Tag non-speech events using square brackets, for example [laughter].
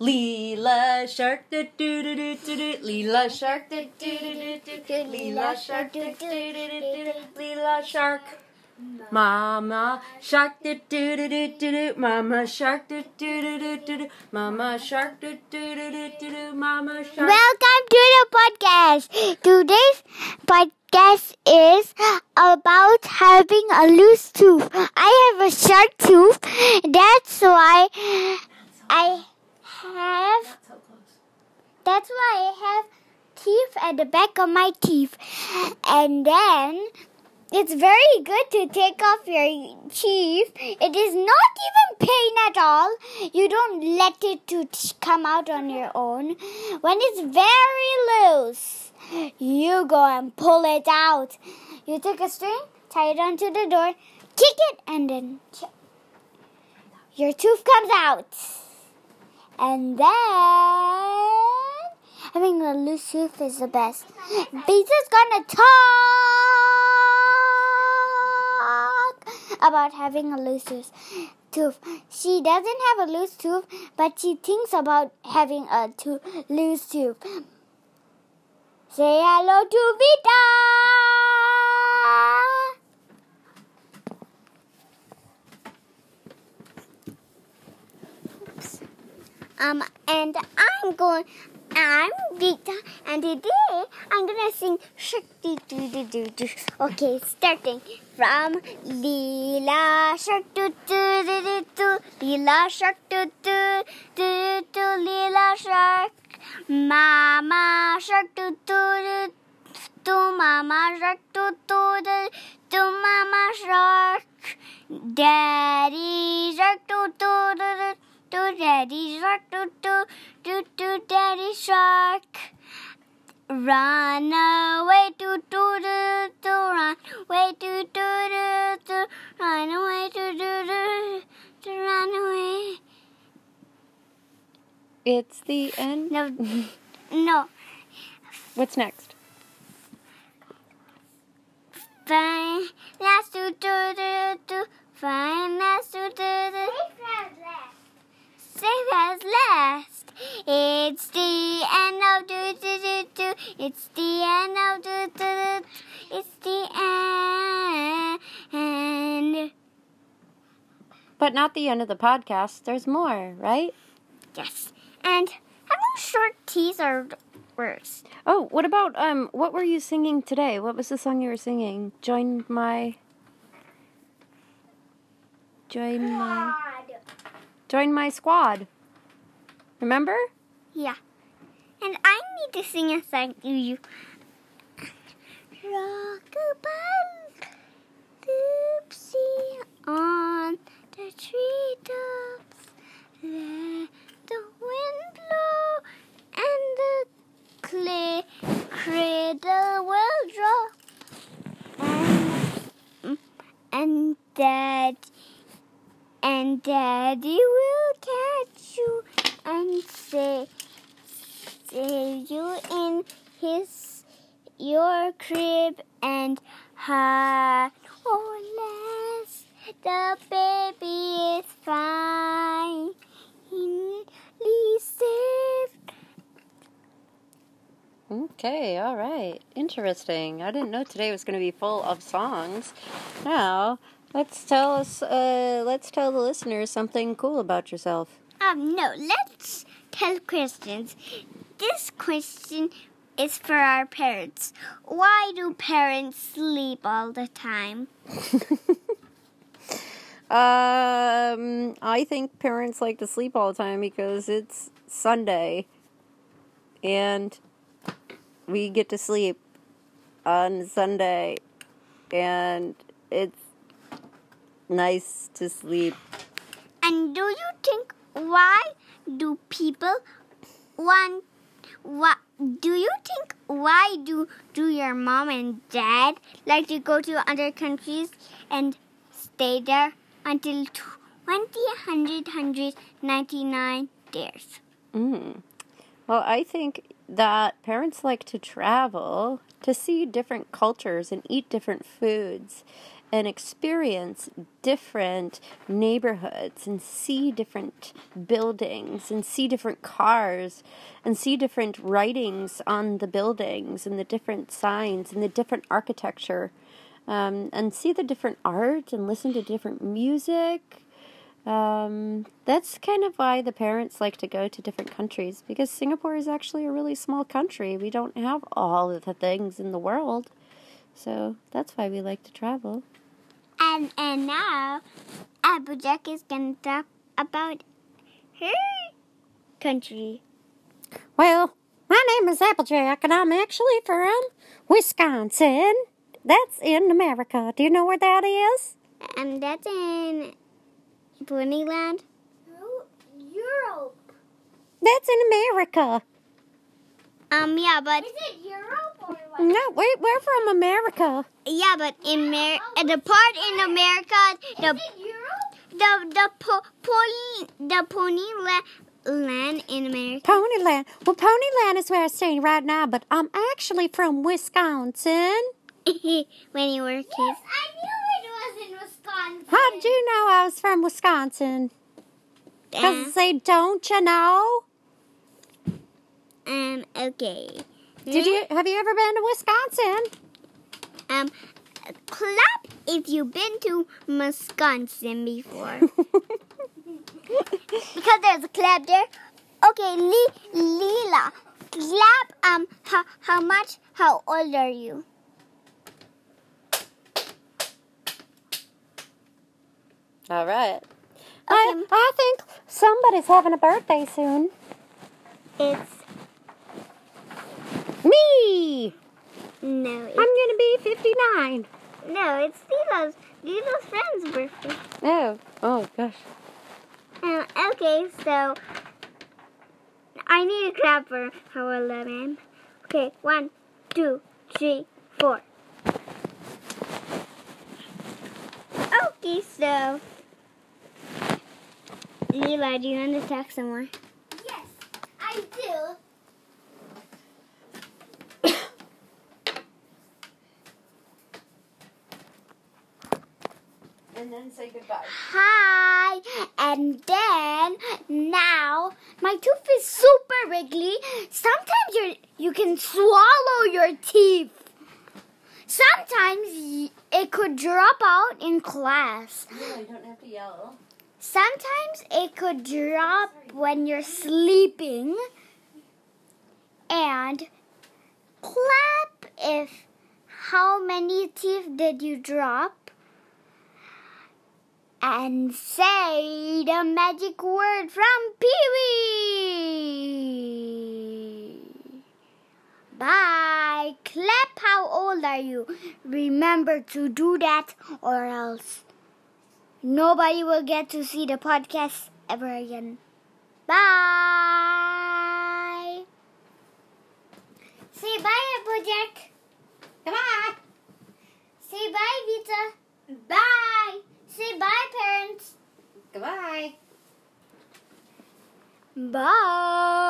Leela shark do do do do do do Leela shark do do do do do Leela shark do do do do do Leela shark Mama shark do do do do do do Mama shark do do do do do do Mama shark do do do do do do Mama shark Welcome to the podcast. Today's podcast is about having a loose tooth. I have a sharp tooth. That's why I have that's why I have teeth at the back of my teeth. And then it's very good to take off your teeth. It is not even pain at all. You don't let it to come out on your own. When it's very loose, you go and pull it out. You take a string, tie it onto the door, kick it, and then your tooth comes out. And then having a loose tooth is the best. Pizza's gonna talk about having a loose tooth. tooth. She doesn't have a loose tooth, but she thinks about having a to- loose tooth. Say hello to Vita. Um, and I'm going. I'm Vita, and today I'm gonna sing shak doo doo doo doo doo. Okay, starting from Leela shark doo doo doo doo doo. Leela shark doo doo doo doo. Leela shark. Mama shark doo doo doo. Mama shark doo doo doo. Mama shark. Daddy shark doo doo doo doo do daddy shark do do do do daddy shark. Run away do do do do run away do do do do run away do do do do run away. It's the end? No no. What's next? fine. Last do do do do fine last do do do Save as last. It's the end of do do do do. It's the end of do do do. It's the end. But not the end of the podcast. There's more, right? Yes. And having short teeth are worse. Oh, what about um what were you singing today? What was the song you were singing? Join my Join my Join my squad. Remember? Yeah. And I need to sing a song to you. Rock Rockabye, oopsie on the treetops. Let the wind blow and the clay cradle will drop. And, and dad and daddy will catch you and say you in his your crib and hide. Oh, the baby is fine. safe. Okay, all right. Interesting. I didn't know today was going to be full of songs. Now, let's tell us uh let's tell the listeners something cool about yourself. Um, no, let's tell questions. This question is for our parents. Why do parents sleep all the time? [laughs] Um, I think parents like to sleep all the time because it's Sunday and we get to sleep on Sunday and it's nice to sleep. And do you think why do people want what do you think why do do your mom and dad like to go to other countries and stay there until 20, 199 days? Mm. Well, I think that parents like to travel to see different cultures and eat different foods. and experience different neighborhoods and see different buildings and see different cars and see different writings on the buildings and the different signs and the different architecture um, and see the different art and listen to different music. Um, that's kind of why the parents like to go to different countries because Singapore is actually a really small country. We don't have all of the things in the world. So that's why we like to travel. And and now Applejack is gonna talk about her country. Well, my name is Applejack, and I'm actually from Wisconsin. That's in America. Do you know where that is? And that's in Ponyland. Europe. That's in America. Um, yeah, but Is it Europe or what? No, we, we're from America. yeah, but in Mer- uh, the part in America, the Is it Europe? the the po- pony the pony la- land in America. Ponyland. Well, Ponyland is where I'm staying right now, but I'm actually from Wisconsin. [laughs] when you were kids. Yes, I knew it was in Wisconsin. How did you know I was from Wisconsin? Because they don't, you know? Um. Okay. Did you have you ever been to Wisconsin? Um. Clap if you've been to Wisconsin before. [laughs] because there's a clap there. Okay, Li- Lila, clap. Um, how, how much? How old are you? All right. I, Okay. I think somebody's having a birthday soon. It's Me! no, I'm going to be 59. no, it's Lila's Lila's friend's birthday. Oh, oh gosh. Um, okay, so I need to clap for how old I am. Okay, one, two, three, four. Okay, so Lila, do you want to talk some more? Yes, I do. And then say goodbye. Hi, and then now my tooth is super wriggly. Sometimes you you can swallow your teeth. Sometimes it could drop out in class. No, you don't have to yell. Sometimes it could drop when you're sleeping. And clap if how many teeth did you drop? And say the magic word from Pee Wee. Bye. Clap how old are you? Remember to do that or else Nobody will get to see the podcast ever again. Bye. Say bye, Applejack. Goodbye. Say bye, Vita. Bye. Say bye, parents. Goodbye. Bye.